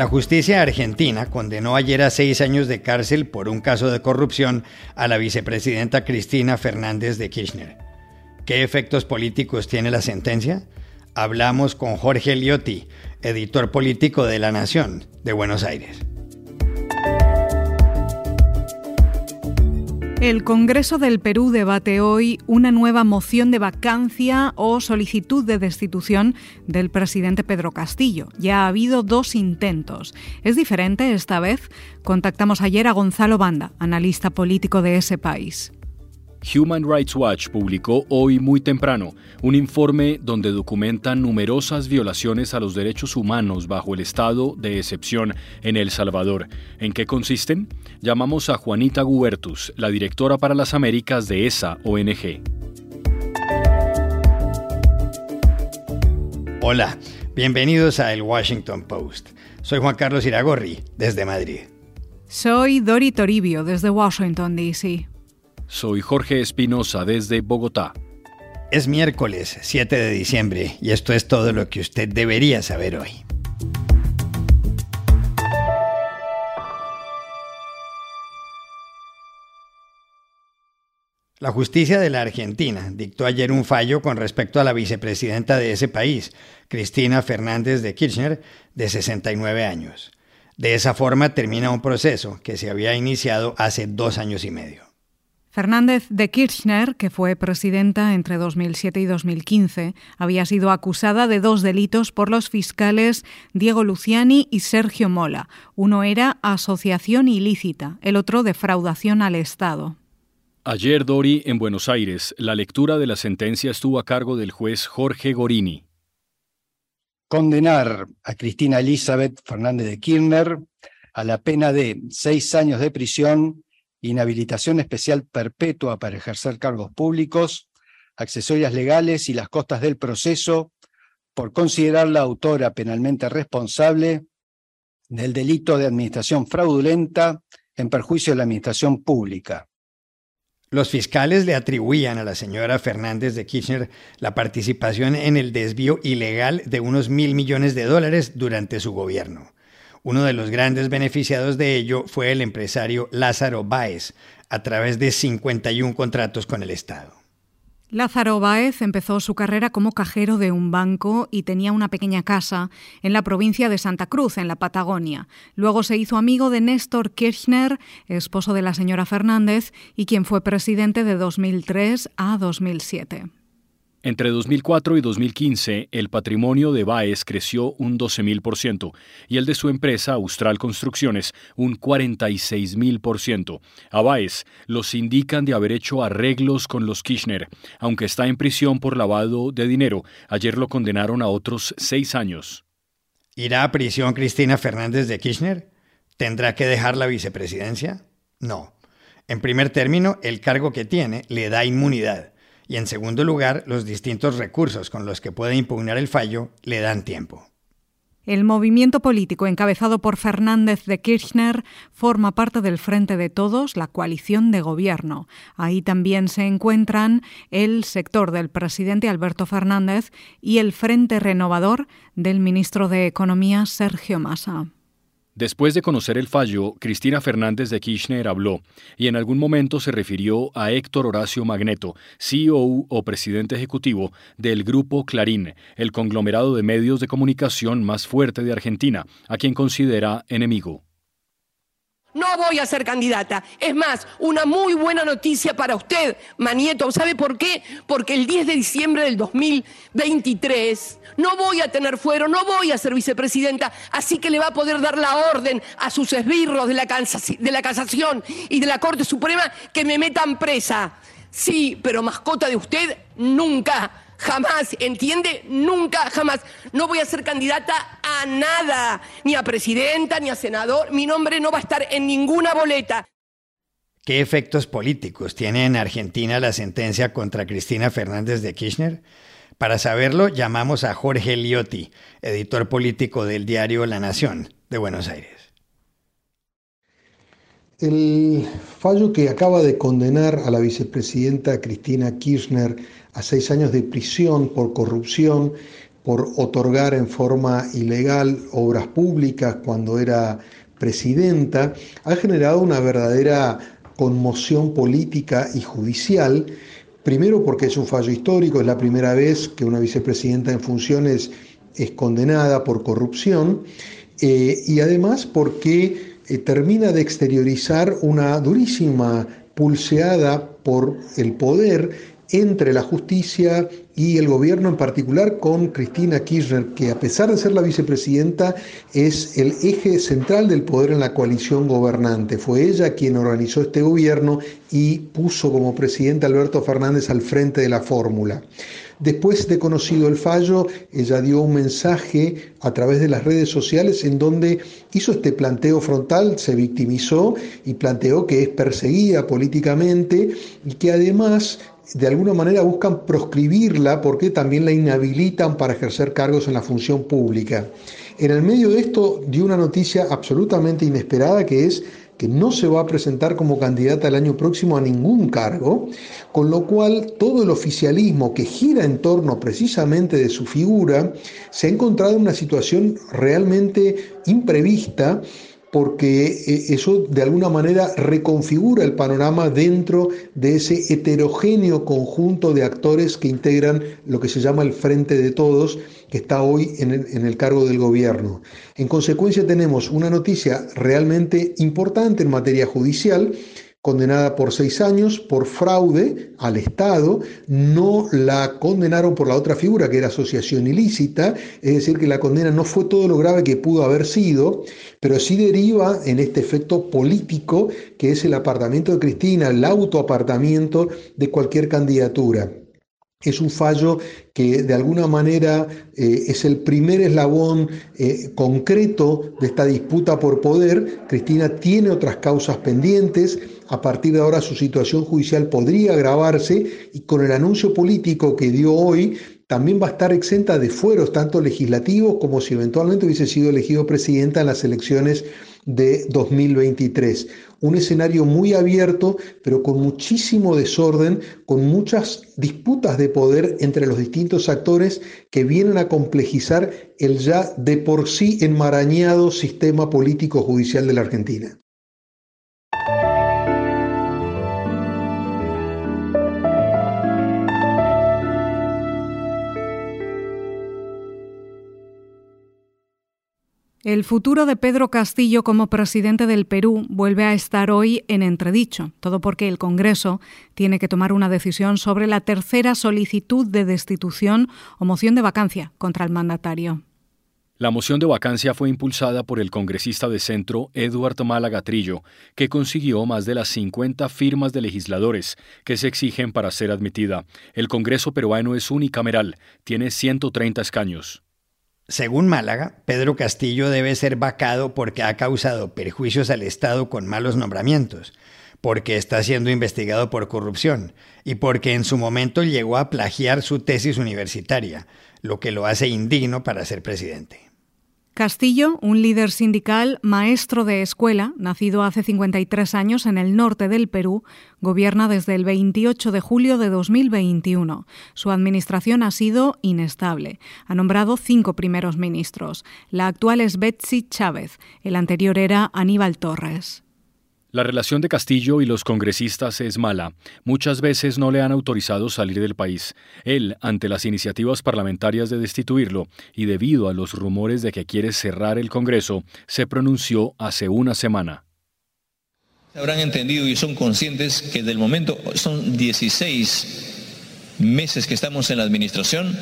La justicia argentina condenó ayer a seis años de cárcel por un caso de corrupción a la vicepresidenta Cristina Fernández de Kirchner. ¿Qué efectos políticos tiene la sentencia? Hablamos con Jorge Liotti, editor político de La Nación de Buenos Aires. El Congreso del Perú debate hoy una nueva moción de vacancia o solicitud de destitución del presidente Pedro Castillo. Ya ha habido dos intentos. ¿Es diferente esta vez? Contactamos ayer a Gonzalo Banda, analista político de ese país. Human Rights Watch publicó hoy muy temprano un informe donde documentan numerosas violaciones a los derechos humanos bajo el estado de excepción en El Salvador. ¿En qué consisten? Llamamos a Juanita Gubertus, la directora para las Américas de esa ONG. Hola, bienvenidos a El Washington Post. Soy Juan Carlos Iragorri, desde Madrid. Soy Dori Toribio, desde Washington, D.C. Soy Jorge Espinosa desde Bogotá. Es miércoles 7 de diciembre y esto es todo lo que usted debería saber hoy. La justicia de la Argentina dictó ayer un fallo con respecto a la vicepresidenta de ese país, Cristina Fernández de Kirchner, de 69 años. De esa forma termina un proceso que se había iniciado hace dos años y medio. Fernández de Kirchner, que fue presidenta entre 2007 y 2015, había sido acusada de dos delitos por los fiscales Diego Luciani y Sergio Mola. Uno era asociación ilícita, el otro defraudación al Estado. Ayer, Dori, en Buenos Aires, la lectura de la sentencia estuvo a cargo del juez Jorge Gorini. Condenar a Cristina Elizabeth Fernández de Kirchner a la pena de seis años de prisión inhabilitación especial perpetua para ejercer cargos públicos, accesorias legales y las costas del proceso por considerarla autora penalmente responsable del delito de administración fraudulenta en perjuicio de la administración pública. Los fiscales le atribuían a la señora Fernández de Kirchner la participación en el desvío ilegal de unos mil millones de dólares durante su gobierno. Uno de los grandes beneficiados de ello fue el empresario Lázaro Báez, a través de 51 contratos con el Estado. Lázaro Báez empezó su carrera como cajero de un banco y tenía una pequeña casa en la provincia de Santa Cruz, en la Patagonia. Luego se hizo amigo de Néstor Kirchner, esposo de la señora Fernández, y quien fue presidente de 2003 a 2007. Entre 2004 y 2015, el patrimonio de Baez creció un 12.000% y el de su empresa Austral Construcciones un 46.000%. A Baez los indican de haber hecho arreglos con los Kirchner, aunque está en prisión por lavado de dinero. Ayer lo condenaron a otros seis años. ¿Irá a prisión Cristina Fernández de Kirchner? ¿Tendrá que dejar la vicepresidencia? No. En primer término, el cargo que tiene le da inmunidad y en segundo lugar, los distintos recursos con los que puede impugnar el fallo le dan tiempo. El movimiento político encabezado por Fernández de Kirchner forma parte del Frente de Todos, la coalición de gobierno. Ahí también se encuentran el sector del presidente Alberto Fernández y el Frente Renovador del ministro de Economía Sergio Massa. Después de conocer el fallo, Cristina Fernández de Kirchner habló y en algún momento se refirió a Héctor Horacio Magneto, CEO o presidente ejecutivo del Grupo Clarín, el conglomerado de medios de comunicación más fuerte de Argentina, a quien considera enemigo. No voy a ser candidata. Es más, una muy buena noticia para usted, Manieto. ¿Sabe por qué? Porque el 10 de diciembre del 2023 no voy a tener fuero, no voy a ser vicepresidenta, así que le va a poder dar la orden a sus esbirros de la, de la casación y de la Corte Suprema que me metan presa. Sí, pero mascota de usted, nunca jamás, ¿entiende? Nunca, jamás. No voy a ser candidata a nada, ni a presidenta, ni a senador. Mi nombre no va a estar en ninguna boleta. ¿Qué efectos políticos tiene en Argentina la sentencia contra Cristina Fernández de Kirchner? Para saberlo, llamamos a Jorge Liotti, editor político del diario La Nación de Buenos Aires. El fallo que acaba de condenar a la vicepresidenta Cristina Kirchner a seis años de prisión por corrupción por otorgar en forma ilegal obras públicas cuando era presidenta, ha generado una verdadera conmoción política y judicial, primero porque es un fallo histórico, es la primera vez que una vicepresidenta en funciones es condenada por corrupción, eh, y además porque eh, termina de exteriorizar una durísima pulseada por el poder entre la justicia y el gobierno en particular con Cristina Kirchner, que a pesar de ser la vicepresidenta es el eje central del poder en la coalición gobernante. Fue ella quien organizó este gobierno y puso como presidente Alberto Fernández al frente de la fórmula. Después de conocido el fallo, ella dio un mensaje a través de las redes sociales en donde hizo este planteo frontal, se victimizó y planteó que es perseguida políticamente y que además de alguna manera buscan proscribirla porque también la inhabilitan para ejercer cargos en la función pública. En el medio de esto dio una noticia absolutamente inesperada que es que no se va a presentar como candidata el año próximo a ningún cargo, con lo cual todo el oficialismo que gira en torno precisamente de su figura se ha encontrado en una situación realmente imprevista porque eh, eso de alguna manera reconfigura el panorama dentro de ese heterogéneo conjunto de actores que integran lo que se llama el Frente de Todos, que está hoy en el, en el cargo del gobierno. En consecuencia tenemos una noticia realmente importante en materia judicial, condenada por seis años por fraude al Estado, no la condenaron por la otra figura que era asociación ilícita, es decir, que la condena no fue todo lo grave que pudo haber sido, pero sí deriva en este efecto político que es el apartamiento de Cristina, el autoapartamiento de cualquier candidatura. Es un fallo que de alguna manera eh, es el primer eslabón eh, concreto de esta disputa por poder. Cristina tiene otras causas pendientes. A partir de ahora su situación judicial podría agravarse y con el anuncio político que dio hoy también va a estar exenta de fueros, tanto legislativos como si eventualmente hubiese sido elegido presidenta en las elecciones de 2023. Un escenario muy abierto, pero con muchísimo desorden, con muchas disputas de poder entre los distintos actores que vienen a complejizar el ya de por sí enmarañado sistema político judicial de la Argentina. El futuro de Pedro Castillo como presidente del Perú vuelve a estar hoy en entredicho, todo porque el Congreso tiene que tomar una decisión sobre la tercera solicitud de destitución o moción de vacancia contra el mandatario. La moción de vacancia fue impulsada por el congresista de centro Eduardo Málaga Trillo, que consiguió más de las 50 firmas de legisladores que se exigen para ser admitida. El Congreso peruano es unicameral, tiene 130 escaños. Según Málaga, Pedro Castillo debe ser vacado porque ha causado perjuicios al Estado con malos nombramientos, porque está siendo investigado por corrupción y porque en su momento llegó a plagiar su tesis universitaria, lo que lo hace indigno para ser presidente. Castillo, un líder sindical, maestro de escuela, nacido hace 53 años en el norte del Perú, gobierna desde el 28 de julio de 2021. Su administración ha sido inestable. Ha nombrado cinco primeros ministros. La actual es Betsy Chávez. El anterior era Aníbal Torres. La relación de Castillo y los congresistas es mala. Muchas veces no le han autorizado salir del país. Él, ante las iniciativas parlamentarias de destituirlo y debido a los rumores de que quiere cerrar el Congreso, se pronunció hace una semana. Habrán entendido y son conscientes que del momento son 16 meses que estamos en la administración,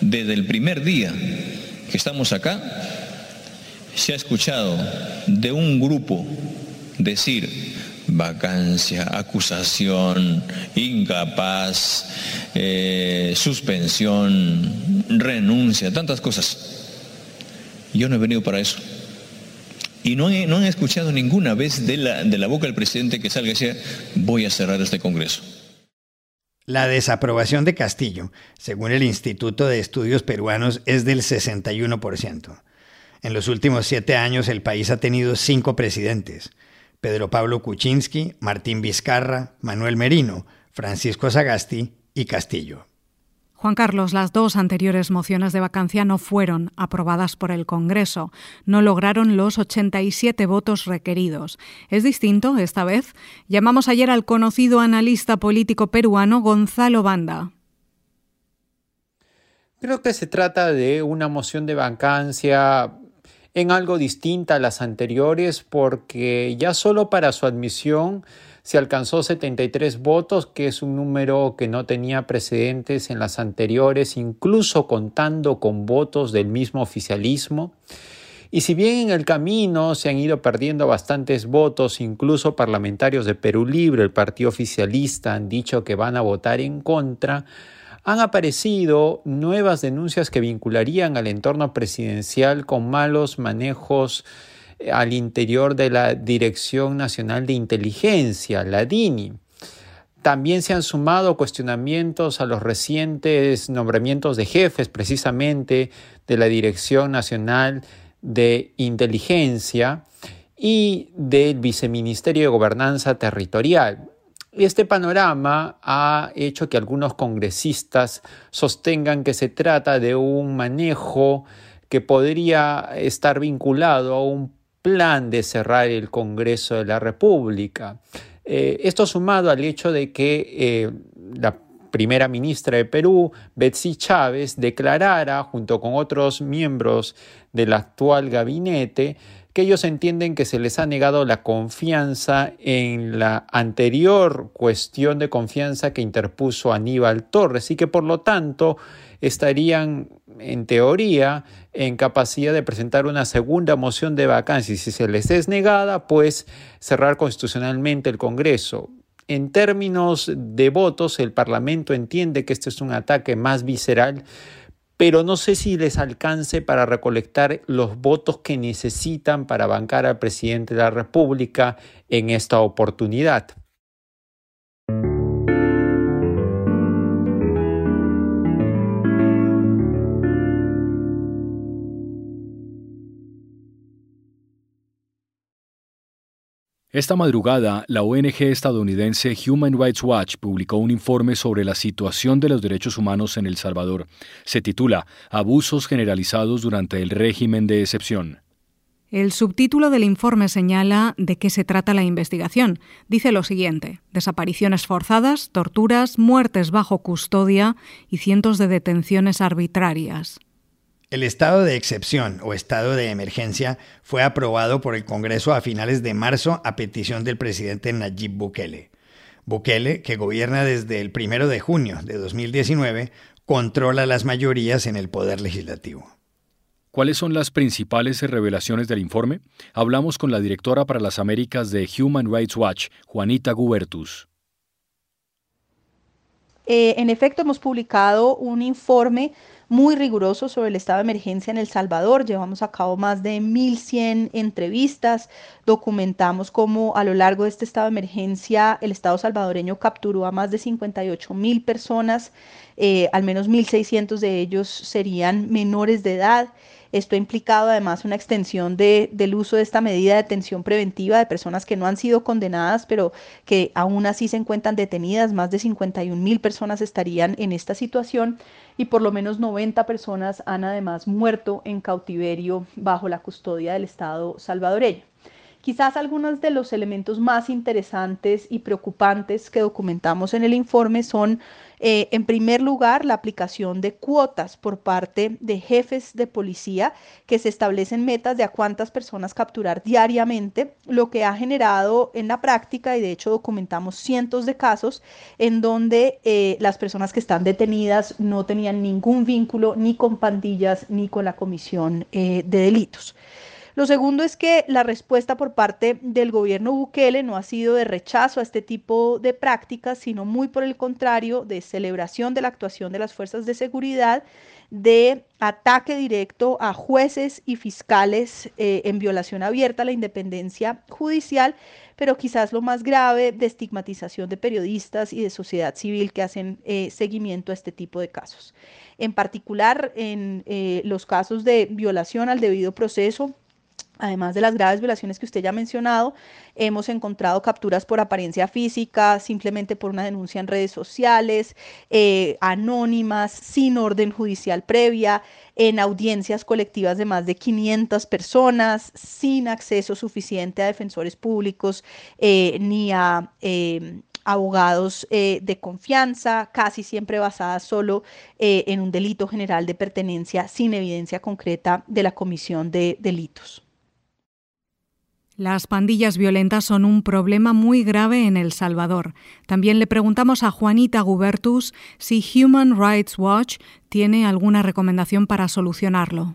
desde el primer día que estamos acá, se ha escuchado de un grupo decir vacancia, acusación, incapaz, eh, suspensión, renuncia, tantas cosas. Yo no he venido para eso. Y no, no han escuchado ninguna vez de la, de la boca del presidente que salga y decir, voy a cerrar este Congreso. La desaprobación de Castillo, según el Instituto de Estudios Peruanos, es del 61%. En los últimos siete años el país ha tenido cinco presidentes. Pedro Pablo Kuczynski, Martín Vizcarra, Manuel Merino, Francisco Sagasti y Castillo. Juan Carlos, las dos anteriores mociones de vacancia no fueron aprobadas por el Congreso, no lograron los 87 votos requeridos. ¿Es distinto esta vez? Llamamos ayer al conocido analista político peruano Gonzalo Banda. Creo que se trata de una moción de vacancia en algo distinta a las anteriores porque ya solo para su admisión se alcanzó 73 votos, que es un número que no tenía precedentes en las anteriores, incluso contando con votos del mismo oficialismo. Y si bien en el camino se han ido perdiendo bastantes votos, incluso parlamentarios de Perú Libre, el partido oficialista, han dicho que van a votar en contra, han aparecido nuevas denuncias que vincularían al entorno presidencial con malos manejos al interior de la Dirección Nacional de Inteligencia, la DINI. También se han sumado cuestionamientos a los recientes nombramientos de jefes precisamente de la Dirección Nacional de Inteligencia y del Viceministerio de Gobernanza Territorial. Este panorama ha hecho que algunos congresistas sostengan que se trata de un manejo que podría estar vinculado a un plan de cerrar el Congreso de la República. Eh, esto sumado al hecho de que eh, la primera ministra de Perú, Betsy Chávez, declarara, junto con otros miembros del actual gabinete, que ellos entienden que se les ha negado la confianza en la anterior cuestión de confianza que interpuso Aníbal Torres y que por lo tanto estarían, en teoría, en capacidad de presentar una segunda moción de vacancia y si se les es negada, pues cerrar constitucionalmente el Congreso. En términos de votos, el Parlamento entiende que este es un ataque más visceral, pero no sé si les alcance para recolectar los votos que necesitan para bancar al presidente de la República en esta oportunidad. Esta madrugada, la ONG estadounidense Human Rights Watch publicó un informe sobre la situación de los derechos humanos en El Salvador. Se titula Abusos generalizados durante el régimen de excepción. El subtítulo del informe señala de qué se trata la investigación. Dice lo siguiente, desapariciones forzadas, torturas, muertes bajo custodia y cientos de detenciones arbitrarias. El estado de excepción o estado de emergencia fue aprobado por el Congreso a finales de marzo a petición del presidente Nayib Bukele. Bukele, que gobierna desde el 1 de junio de 2019, controla las mayorías en el poder legislativo. ¿Cuáles son las principales revelaciones del informe? Hablamos con la directora para las Américas de Human Rights Watch, Juanita Gubertus. Eh, en efecto, hemos publicado un informe muy riguroso sobre el estado de emergencia en El Salvador. Llevamos a cabo más de 1.100 entrevistas, documentamos cómo a lo largo de este estado de emergencia el Estado salvadoreño capturó a más de 58 mil personas, eh, al menos 1.600 de ellos serían menores de edad. Esto ha implicado además una extensión del uso de esta medida de detención preventiva de personas que no han sido condenadas, pero que aún así se encuentran detenidas. Más de 51 mil personas estarían en esta situación y por lo menos 90 personas han además muerto en cautiverio bajo la custodia del Estado salvadoreño. Quizás algunos de los elementos más interesantes y preocupantes que documentamos en el informe son, eh, en primer lugar, la aplicación de cuotas por parte de jefes de policía que se establecen metas de a cuántas personas capturar diariamente, lo que ha generado en la práctica, y de hecho documentamos cientos de casos, en donde eh, las personas que están detenidas no tenían ningún vínculo ni con pandillas ni con la comisión eh, de delitos. Lo segundo es que la respuesta por parte del gobierno Bukele no ha sido de rechazo a este tipo de prácticas, sino muy por el contrario, de celebración de la actuación de las fuerzas de seguridad, de ataque directo a jueces y fiscales eh, en violación abierta a la independencia judicial, pero quizás lo más grave, de estigmatización de periodistas y de sociedad civil que hacen eh, seguimiento a este tipo de casos. En particular, en eh, los casos de violación al debido proceso, Además de las graves violaciones que usted ya ha mencionado, hemos encontrado capturas por apariencia física, simplemente por una denuncia en redes sociales, eh, anónimas, sin orden judicial previa, en audiencias colectivas de más de 500 personas, sin acceso suficiente a defensores públicos eh, ni a eh, abogados de confianza, casi siempre basadas solo en un delito general de pertenencia sin evidencia concreta de la comisión de delitos. Las pandillas violentas son un problema muy grave en El Salvador. También le preguntamos a Juanita Gubertus si Human Rights Watch tiene alguna recomendación para solucionarlo.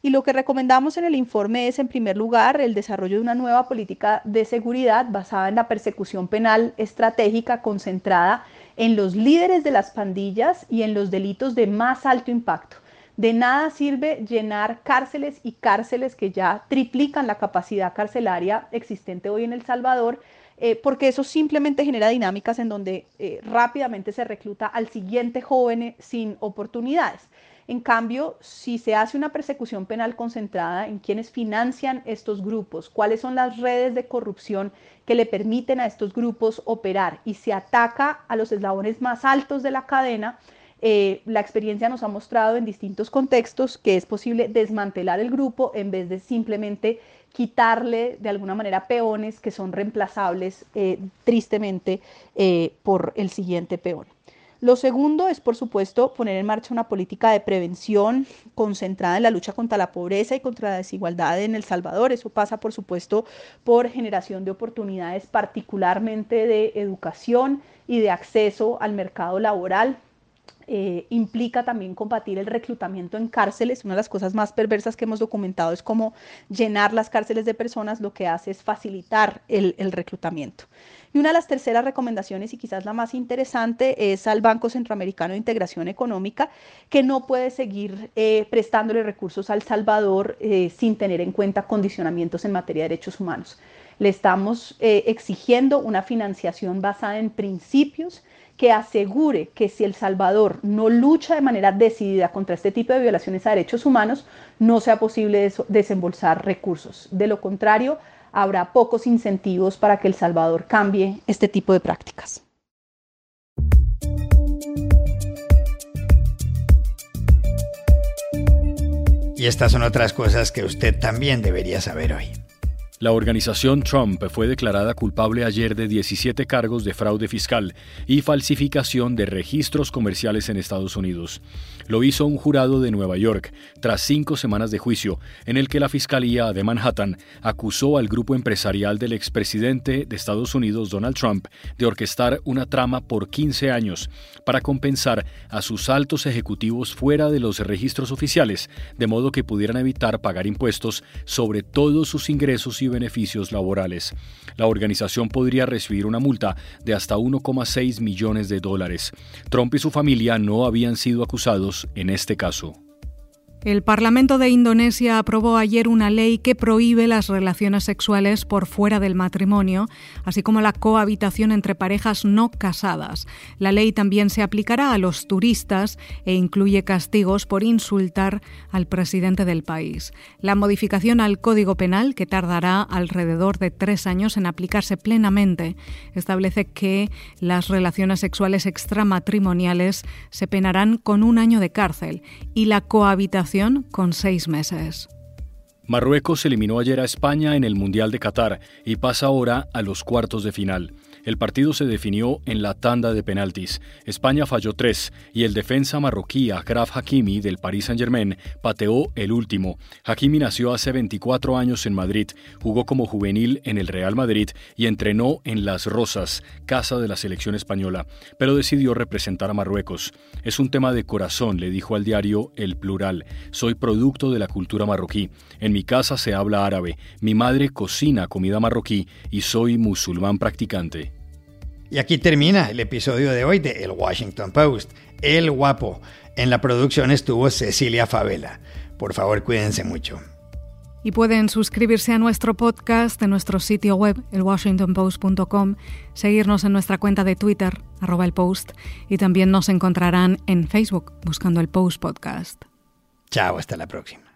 Y lo que recomendamos en el informe es, en primer lugar, el desarrollo de una nueva política de seguridad basada en la persecución penal estratégica concentrada en los líderes de las pandillas y en los delitos de más alto impacto. De nada sirve llenar cárceles y cárceles que ya triplican la capacidad carcelaria existente hoy en El Salvador, eh, porque eso simplemente genera dinámicas en donde eh, rápidamente se recluta al siguiente joven sin oportunidades. En cambio, si se hace una persecución penal concentrada en quienes financian estos grupos, cuáles son las redes de corrupción que le permiten a estos grupos operar y se ataca a los eslabones más altos de la cadena, eh, la experiencia nos ha mostrado en distintos contextos que es posible desmantelar el grupo en vez de simplemente quitarle de alguna manera peones que son reemplazables eh, tristemente eh, por el siguiente peón. Lo segundo es, por supuesto, poner en marcha una política de prevención concentrada en la lucha contra la pobreza y contra la desigualdad en El Salvador. Eso pasa, por supuesto, por generación de oportunidades, particularmente de educación y de acceso al mercado laboral eh, implica también combatir el reclutamiento en cárceles. Una de las cosas más perversas que hemos documentado es cómo llenar las cárceles de personas lo que hace es facilitar el, reclutamiento. Y una de las terceras recomendaciones, y quizás la más interesante, es al Banco Centroamericano de Integración Económica, que no puede seguir eh, prestándole recursos al Salvador eh, sin tener en cuenta condicionamientos en materia de derechos humanos. Le estamos exigiendo una financiación basada en principios que asegure que si El Salvador no lucha de manera decidida contra este tipo de violaciones a derechos humanos, no sea posible desembolsar recursos. De lo contrario, habrá pocos incentivos para que El Salvador cambie este tipo de prácticas. Y estas son otras cosas que usted también debería saber hoy. La organización Trump fue declarada culpable ayer de 17 cargos de fraude fiscal y falsificación de registros comerciales en Estados Unidos. Lo hizo un jurado de Nueva York tras cinco semanas de juicio en el que la Fiscalía de Manhattan acusó al grupo empresarial del expresidente de Estados Unidos Donald Trump de orquestar una trama por 15 años para compensar a sus altos ejecutivos fuera de los registros oficiales, de modo que pudieran evitar pagar impuestos sobre todos sus ingresos y beneficios laborales. La organización podría recibir una multa de hasta 1,6 millones de dólares. Trump y su familia no habían sido acusados en este caso. El Parlamento de Indonesia aprobó ayer una ley que prohíbe las relaciones sexuales por fuera del matrimonio, así como la cohabitación entre parejas no casadas. La ley también se aplicará a los turistas e incluye castigos por insultar al presidente del país. La modificación al Código Penal, que tardará alrededor de tres años en aplicarse plenamente, establece que las relaciones sexuales extramatrimoniales se penarán con un año de cárcel y la cohabitación con seis meses. Marruecos eliminó ayer a España en el Mundial de Qatar y pasa ahora a los cuartos de final. El partido se definió en la tanda de penaltis. España falló tres y el defensa marroquí Agraf Hakimi del Paris Saint-Germain pateó el último. Hakimi nació hace 24 años en Madrid, jugó como juvenil en el Real Madrid y entrenó en Las Rosas, casa de la selección española, pero decidió representar a Marruecos. Es un tema de corazón, le dijo al diario El Plural. Soy producto de la cultura marroquí. En mi casa se habla árabe. Mi madre cocina comida marroquí y soy musulmán practicante. Y aquí termina el episodio de hoy de El Washington Post. El guapo. En la producción estuvo Cecilia Favela. Por favor, cuídense mucho. Y pueden suscribirse a nuestro podcast en nuestro sitio web, elwashingtonpost.com, seguirnos en nuestra cuenta de Twitter, arroba el post, y también nos encontrarán en Facebook buscando el Post Podcast. Chao, hasta la próxima.